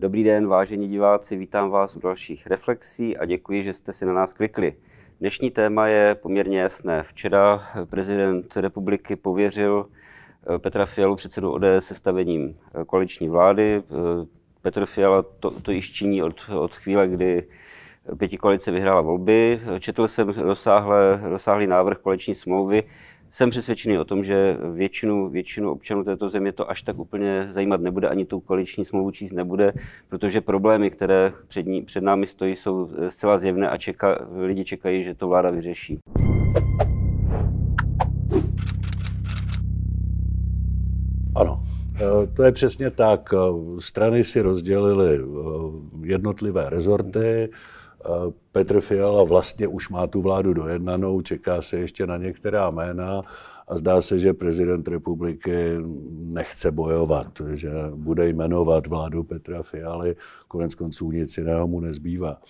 Dobrý den, vážení diváci, vítám vás u dalších reflexí a děkuji, že jste si na nás klikli. Dnešní téma je poměrně jasné. Včera prezident republiky pověřil eh, Petra Fialu, předsedu ODS, sestavením eh, koaliční vlády. Eh, Petr Fiala to, to již činí od, od chvíle, kdy pěti koalice vyhrála volby. Četl jsem rozsáhlý návrh koaliční smlouvy, jsem přesvědčený o tom, že většinu, většinu občanů této země to až tak úplně zajímat nebude, ani tu koaliční smlouvu číst nebude, protože problémy, které před, ní, před námi stojí, jsou zcela zjevné a čeka, lidi čekají, že to vláda vyřeší. Ano, e, to je přesně tak. Strany si rozdělily jednotlivé rezorty, Petr Fiala vlastně už má tu vládu dojednanou, čeká se ještě na některá jména a zdá se, že prezident republiky nechce bojovat, že bude jmenovat vládu Petra Fialy, konec konců nic jiného mu nezbývá.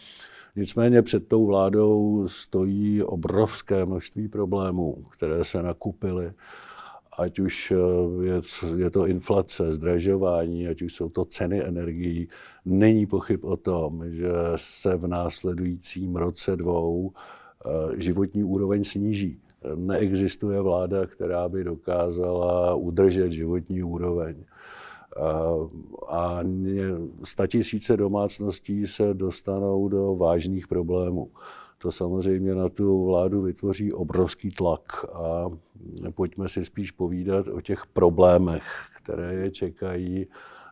Nicméně před tou vládou stojí obrovské množství problémů, které se nakupily ať už eh, je, je to inflace, zdražování, ať už jsou to ceny energií, není pochyb o tom, že se v následujícím roce dvou eh, životní úroveň sníží. Neexistuje vláda, která by dokázala udržet životní úroveň. Eh, a statisíce domácností se dostanou do vážných problémů to samozřejmě na tu vládu vytvoří obrovský tlak a pojďme si spíš povídat o těch problémech, které je čekají,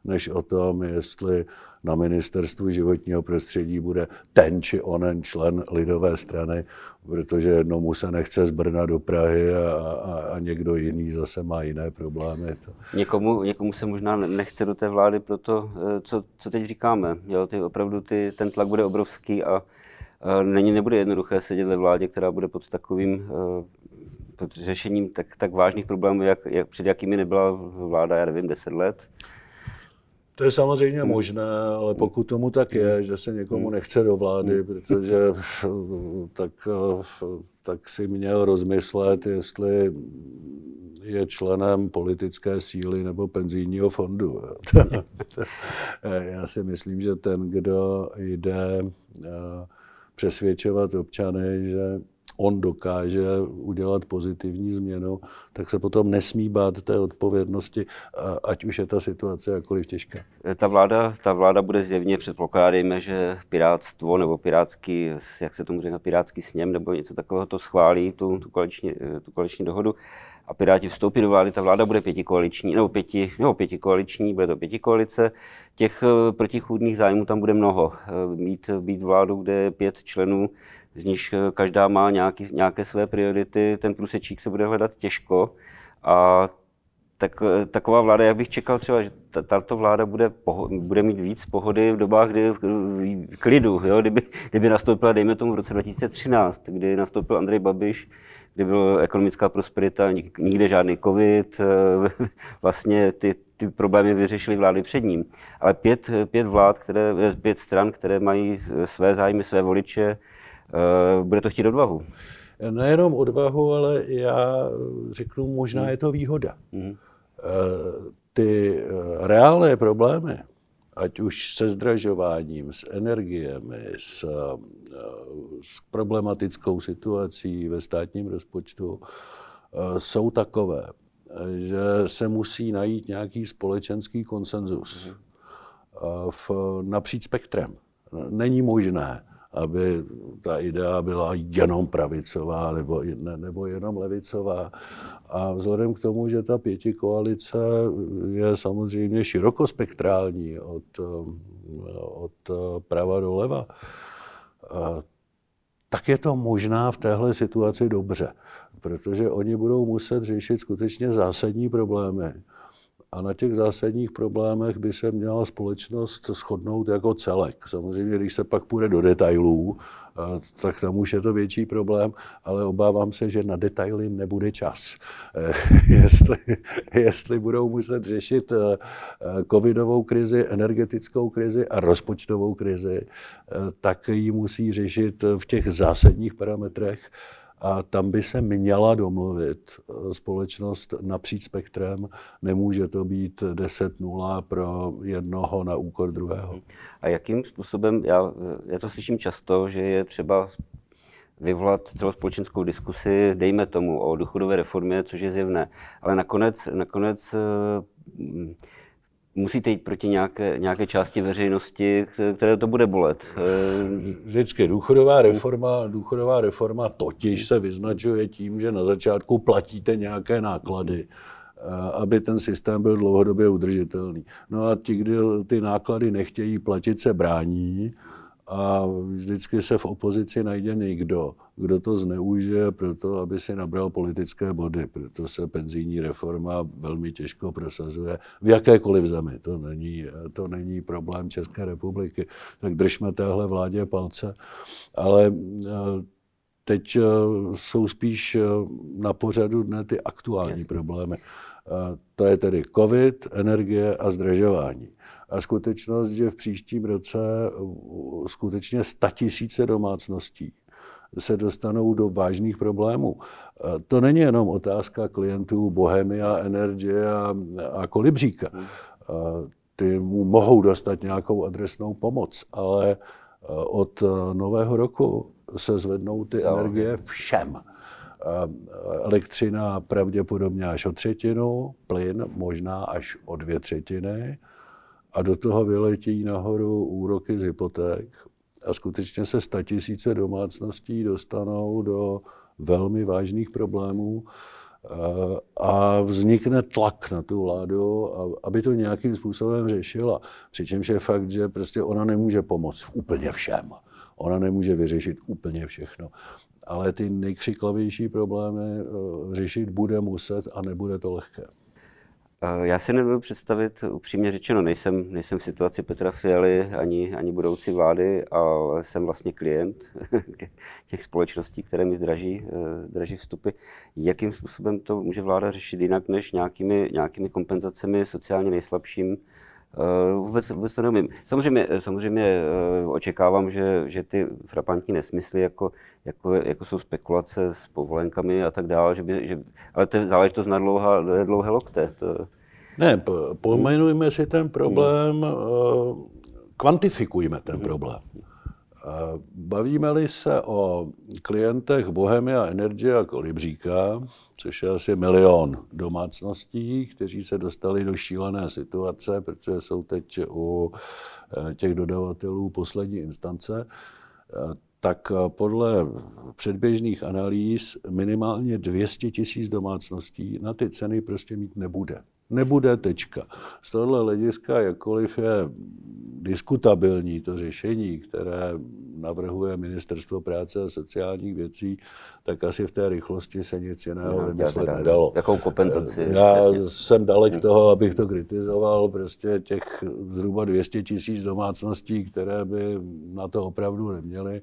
než o tom, jestli na ministerstvu životního prostředí bude ten či onen člen lidové strany, protože jednomu se nechce z Brna do Prahy a, a, a někdo jiný zase má jiné problémy. Někomu, někomu se možná nechce do té vlády proto, eh, co, co teď říkáme. Jo, ty, opravdu ty, ten tlak bude obrovský a Není, nebude jednoduché sedět ve vládě, která bude pod takovým eh, pod řešením tak, tak vážných problémů, jak, jak, před jakými nebyla vláda, já nevím, 10 let. To je samozřejmě možné, ale pokud tomu tak je, že se někomu nechce do vlády, protože tak, tak si měl rozmyslet, jestli je členem politické síly nebo penzijního fondu. Já si myslím, že ten, kdo jde eh, přesvědčovat občany, že on dokáže udělat pozitivní změnu, tak se potom nesmí bát té odpovědnosti, ať už je ta situace jakkoliv těžká. Ta vláda, ta vláda bude zjevně, předpokládáme, že pirátstvo nebo pirátský, jak se tomu říká, pirátský sněm nebo něco takového to schválí, tu, tu, koaliční, tu koaliční dohodu a Piráti vstoupí do vlády, ta vláda bude pětikoaliční, nebo pěti, nebo pětikoaliční, bude to pětikoalice. Těch eh, protichůdných zájmů tam bude mnoho. Eh, mít, být vládu, kde je pět členů, z nich eh, každá má nějaký, nějaké své priority, ten průsečík se bude hledat těžko a tak, taková vláda, jak bych čekal třeba, že tato vláda bude, poho, bude mít víc pohody v dobách, kdy v klidu, jo? Kdyby, kdyby nastoupila, dejme tomu, v roce 2013, kdy nastoupil Andrej Babiš, kdy byla ekonomická prosperita, nikde žádný covid, eh, vlastně ty, ty problémy vyřešily vlády před ním. Ale pět, pět vlád, které, pět stran, které mají své zájmy, své voliče, eh, bude to chtít odvahu. Nejenom odvahu, ale já řeknu, možná je to výhoda. Mm. Ty reálné problémy, ať už se zdražováním, s energiemi, s, eh, s problematickou situací ve státním rozpočtu, eh, jsou takové, že se musí najít nějaký společenský konsenzus eh, v, napříč spektrem. Není možné, aby ta idea byla jenom pravicová nebo, ne, nebo jenom levicová. A vzhledem k tomu, že ta pěti koalice je samozřejmě širokospektrální od, od prava do leva, tak je to možná v téhle situaci dobře, protože oni budou muset řešit skutečně zásadní problémy a na těch zásadních problémech by se měla společnost shodnout jako celek. Samozřejmě, když se pak půjde do detailů, tak tam už je to větší problém, ale obávám se, že na detaily nebude čas. E, jestli, jestli budou muset řešit e, covidovou krizi, energetickou krizi a rozpočtovou krizi, tak ji musí řešit v těch zásadních parametrech a tam by se měla domluvit eh, společnost napříč spektrem. Nemůže to být 10-0 pro jednoho na úkor druhého. A jakým způsobem, já, já to slyším často, že je třeba vyvolat celospolečenskou diskusi, dejme tomu, o důchodové reformě, což je zjevné. Ale nakonec, nakonec eh, musíte jít proti nějaké, nějaké části veřejnosti, které to bude bolet. Vždycky důchodová reforma, důchodová reforma totiž se vyznačuje tím, že na začátku platíte nějaké náklady, aby ten systém byl dlouhodobě udržitelný. No a ti, kdo ty náklady nechtějí platit, se brání a vždycky se v opozici najde někdo, kdo to zneužije proto, aby si nabral politické body. Proto se penzijní reforma velmi těžko prosazuje v jakékoliv zemi. To není, to není problém České republiky. Tak držme téhle vládě palce. Ale eh, teď eh, jsou spíš eh, na pořadu dne ty aktuální Jasně. problémy. To je tedy covid, energie a zdražování a skutečnost, že v příštím roce skutečně tisíce domácností se dostanou do vážných problémů. Uh, to není jenom otázka klientů Bohemia, Energie a, a Kolibříka. Uh, ty mu mohou dostat nějakou adresnou pomoc, ale od nového roku se zvednou ty energie všem. Elektřina pravděpodobně až o třetinu, plyn možná až o dvě třetiny a do toho vyletí nahoru úroky z hypoték a skutečně se tisíce domácností dostanou do velmi vážných problémů eh, a vznikne tlak na tu vládu, aby to nějakým způsobem řešila. Přičemž je fakt, že prostě ona nemůže pomoct úplně všem. Ona nemůže vyřešit úplně všechno. Ale ty nejkřiklavější problémy eh, řešit bude muset a nebude to lehké. Eh, já si nebudu představit, upřímně řečeno, nejsem, nejsem v situaci Petra Fialy ani, ani budoucí vlády, ale jsem vlastně klient těch společností, které mi zdraží, eh, zdraží vstupy. Jakým způsobem to může vláda řešit jinak než nějakými, nějakými kompenzacemi sociálně nejslabším Eh, vůbec, vůbec to neumím. Samozřejmě, samozřejmě eh, očekávám, že, že ty frapantní nesmysly, jako, jako, jako jsou spekulace s povolenkami a tak dále, že by, že, ale to je záležitost na dlouhá, dlouhé lokte. To... Ne, pojmenujme si ten problém, hmm. kvantifikujme ten problém. Bavíme-li se o klientech Bohemia Energy a Kolibříka, což je asi milion domácností, kteří se dostali do šílené situace, protože jsou teď u eh, těch dodavatelů poslední instance, eh, tak podle předběžných analýz minimálně 200 tisíc domácností na ty ceny prostě mít nebude. Nebude tečka. Z tohohle hlediska, jakkoliv je diskutabilní to řešení, které navrhuje Ministerstvo práce a sociálních věcí, tak asi v té rychlosti se nic jiného no, vymyslet nedalo. Jakou kompenzaci? Já vlastně. jsem dalek toho, abych to kritizoval. Prostě těch zhruba 200 tisíc domácností, které by na to opravdu neměly,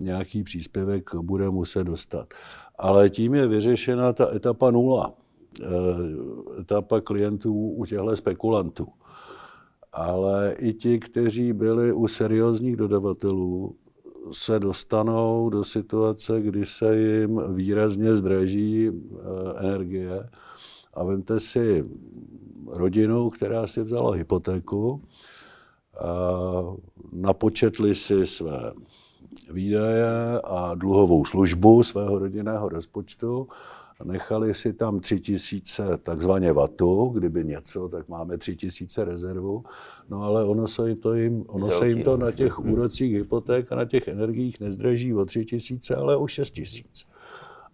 nějaký příspěvek bude muset dostat. Ale tím je vyřešena ta etapa nula Eh, etapa klientů u těchto spekulantů. Ale i ti, kteří byli u seriózních dodavatelů, se dostanou do situace, kdy se jim výrazně zdraží eh, energie. A vemte si rodinu, která si vzala hypotéku, napočetli si své výdaje a dluhovou službu svého rodinného rozpočtu Nechali si tam tři tisíce takzvaně vatu, kdyby něco, tak máme tři tisíce rezervu. No ale ono se jim to, jim, ono se jim to na těch úrocích hypoték a na těch energiích nezdraží o tři tisíce, ale o šest tisíc.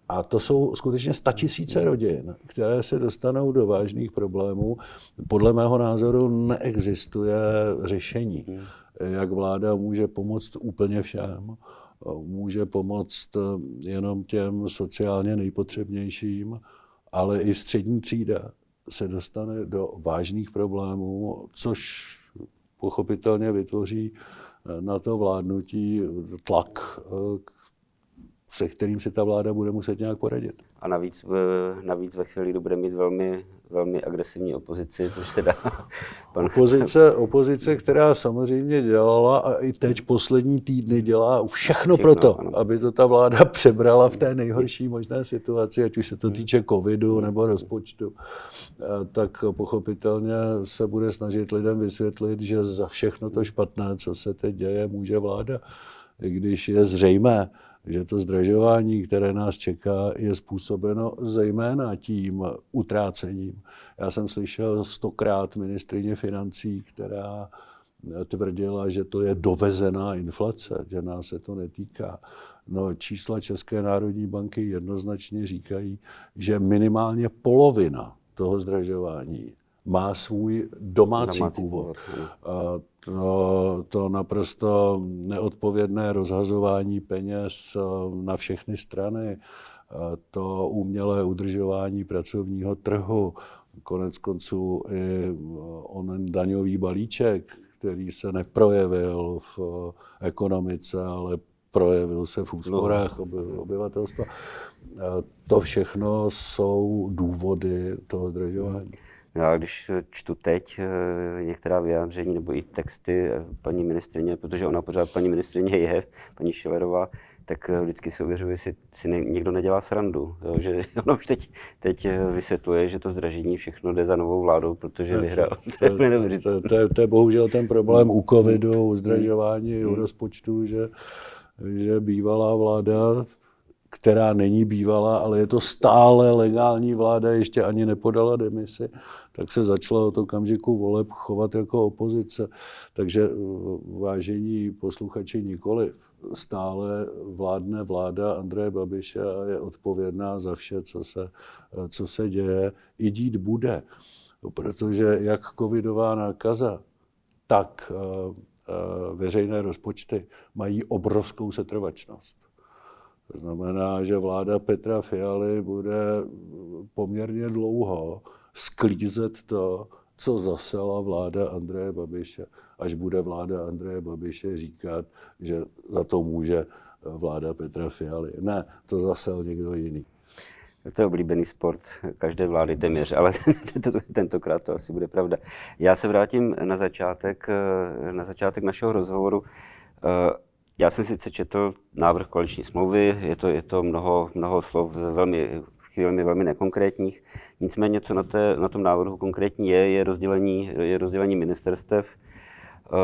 A to jsou skutečně tisíce rodin, které se dostanou do vážných problémů. Podle mého názoru neexistuje řešení, hmm. jak vláda může pomoct úplně všem může pomoct eh, jenom těm sociálně nejpotřebnějším, ale i střední třída se dostane do vážných problémů, což pochopitelně vytvoří eh, na to vládnutí tlak, eh, se kterým si ta vláda bude muset nějak poradit. A navíc, navíc ve chvíli, kdy bude mít velmi, velmi agresivní opozici, což se dá. Pan... Opozice, opozice, která samozřejmě dělala a i teď poslední týdny dělá všechno, všechno pro to, aby to ta vláda přebrala v té nejhorší možné situaci, ať už se to týče covidu nebo rozpočtu, tak pochopitelně se bude snažit lidem vysvětlit, že za všechno to špatné, co se teď děje, může vláda. I když je zřejmé, že to zdražování, které nás čeká, je způsobeno zejména tím utrácením. Já jsem slyšel stokrát ministrině financí, která tvrdila, že to je dovezená inflace, že nás se to netýká. No, čísla České národní banky jednoznačně říkají, že minimálně polovina toho zdražování má svůj domácí, domácí původ. původ to, to naprosto neodpovědné rozhazování peněz eh, na všechny strany, eh, to umělé udržování pracovního trhu, konec konců i eh, onen daňový balíček, který se neprojevil v ekonomice, ale projevil se v úsporách no. obyvatelstva. To všechno jsou důvody toho zdržování. Já když čtu teď eh, některá vyjádření nebo i texty eh, paní ministrině, protože ona pořád paní ministrině je, paní Šilerová, tak eh, vždycky si ověřuje, jestli si někdo nedělá srandu. Jo? Že ona už teď, teď vysvětluje, že to zdražení všechno jde za novou vládou, protože vyhrál. To, to, to, to, je, to je bohužel ten problém u covidu, u zdražování, u hmm. rozpočtu, že, že bývalá vláda která není bývalá, ale je to stále legální vláda, ještě ani nepodala demisi, tak se začala od okamžiku voleb chovat jako opozice. Takže vážení posluchači nikoliv. Stále vládne vláda Andreje Babiše a je odpovědná za vše, co se, co se děje. I dít bude. Protože jak covidová nákaza, tak eh, eh, veřejné rozpočty mají obrovskou setrvačnost. To znamená, že vláda Petra Fialy bude poměrně dlouho sklízet to, co zasela vláda Andreje Babiše, až bude vláda Andreje Babiše říkat, že za to může vláda Petra Fialy. Ne, to zasel někdo jiný. To je oblíbený sport každé vlády téměř, ale tentokrát to asi bude pravda. Já se vrátím na začátek, na začátek našeho rozhovoru. Já jsem sice četl návrh koaliční smlouvy, je to, je to mnoho, mnoho slov velmi chvíli velmi nekonkrétních. Nicméně, co na, té, na tom návrhu konkrétní je, je rozdělení, je rozdělení ministerstev uh,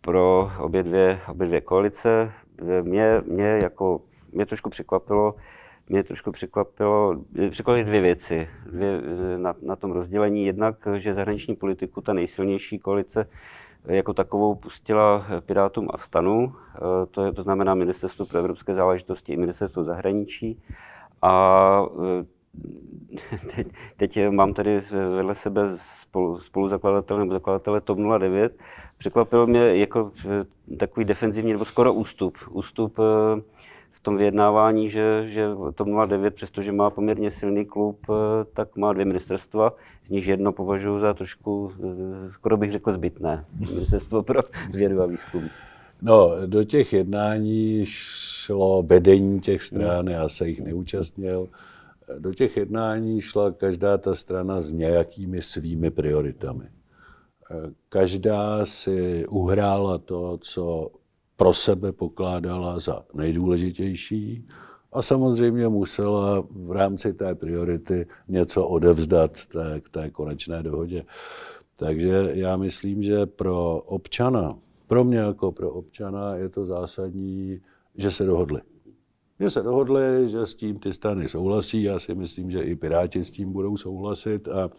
pro obě dvě, obě dvě koalice. Mě, mě, jako, mě trošku překvapilo, mě trošku překvapilo, překvapily dvě věci dvě, na, na tom rozdělení. Jednak, že zahraniční politiku, ta nejsilnější koalice, jako takovou pustila Pirátům a Stanu, eh, to, je, to znamená Ministerstvo pro evropské záležitosti i Ministerstvo zahraničí. A eh, teď, teď mám tady vedle sebe spolu, spoluzakladatele nebo zakladatele TOP 09. Překvapilo mě jako eh, takový defenzivní nebo skoro ústup. Ústup tom vyjednávání, že, že TOP 09, přestože má poměrně silný klub, eh, tak má dvě ministerstva, z nich jedno považuji za trošku, eh, skoro bych řekl, zbytné. Ministerstvo pro vědu a výzkum. No, do těch jednání šlo vedení těch stran, já se jich neúčastnil. Do těch jednání šla každá ta strana s nějakými svými prioritami. Každá si uhrála to, co pro sebe pokládala za nejdůležitější a samozřejmě musela v rámci té priority něco odevzdat té, k té konečné dohodě. Takže já myslím, že pro občana, pro mě jako pro občana je to zásadní, že se dohodli. Že se dohodli, že s tím ty strany souhlasí, já si myslím, že i Piráti s tím budou souhlasit a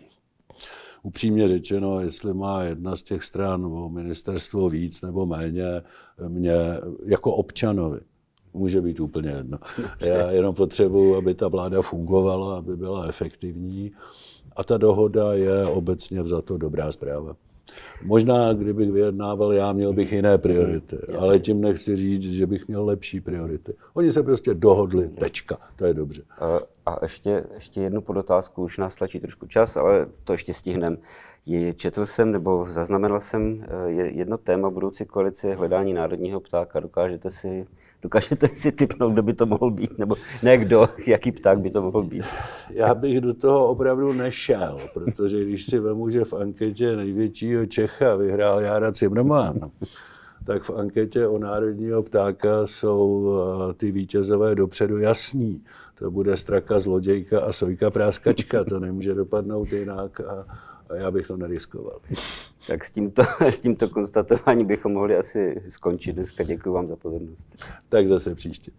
upřímně řečeno, jestli má jedna z těch stran o ministerstvo víc nebo méně, mě jako občanovi může být úplně jedno. Já jenom potřebuji, aby ta vláda fungovala, aby byla efektivní a ta dohoda je obecně vzato dobrá zpráva. Možná, kdybych vyjednával já, měl bych jiné priority, ale tím nechci říct, že bych měl lepší priority. Oni se prostě dohodli, tečka, to je dobře. A ještě, ještě jednu podotázku, už nás tlačí trošku čas, ale to ještě stihnem. Je, četl jsem nebo zaznamenal jsem eh, jedno téma budoucí koalice hledání národního ptáka. Dokážete si, dokážete si typnout, kdo by to mohl být? Nebo ne kdo, jaký pták by to mohl být? Já bych do toho opravdu nešel, protože když si vemu, že v anketě největšího Čecha vyhrál Jára Cimrman, tak v anketě o národního ptáka jsou eh, ty vítězové dopředu jasní. To bude straka zlodějka a sojka práskačka, to nemůže dopadnout jinak a, a já bych to neriskoval. Tak s tímto, s tímto konstatováním bychom mohli asi skončit dneska. Děkuji vám za pozornost. Tak zase příště.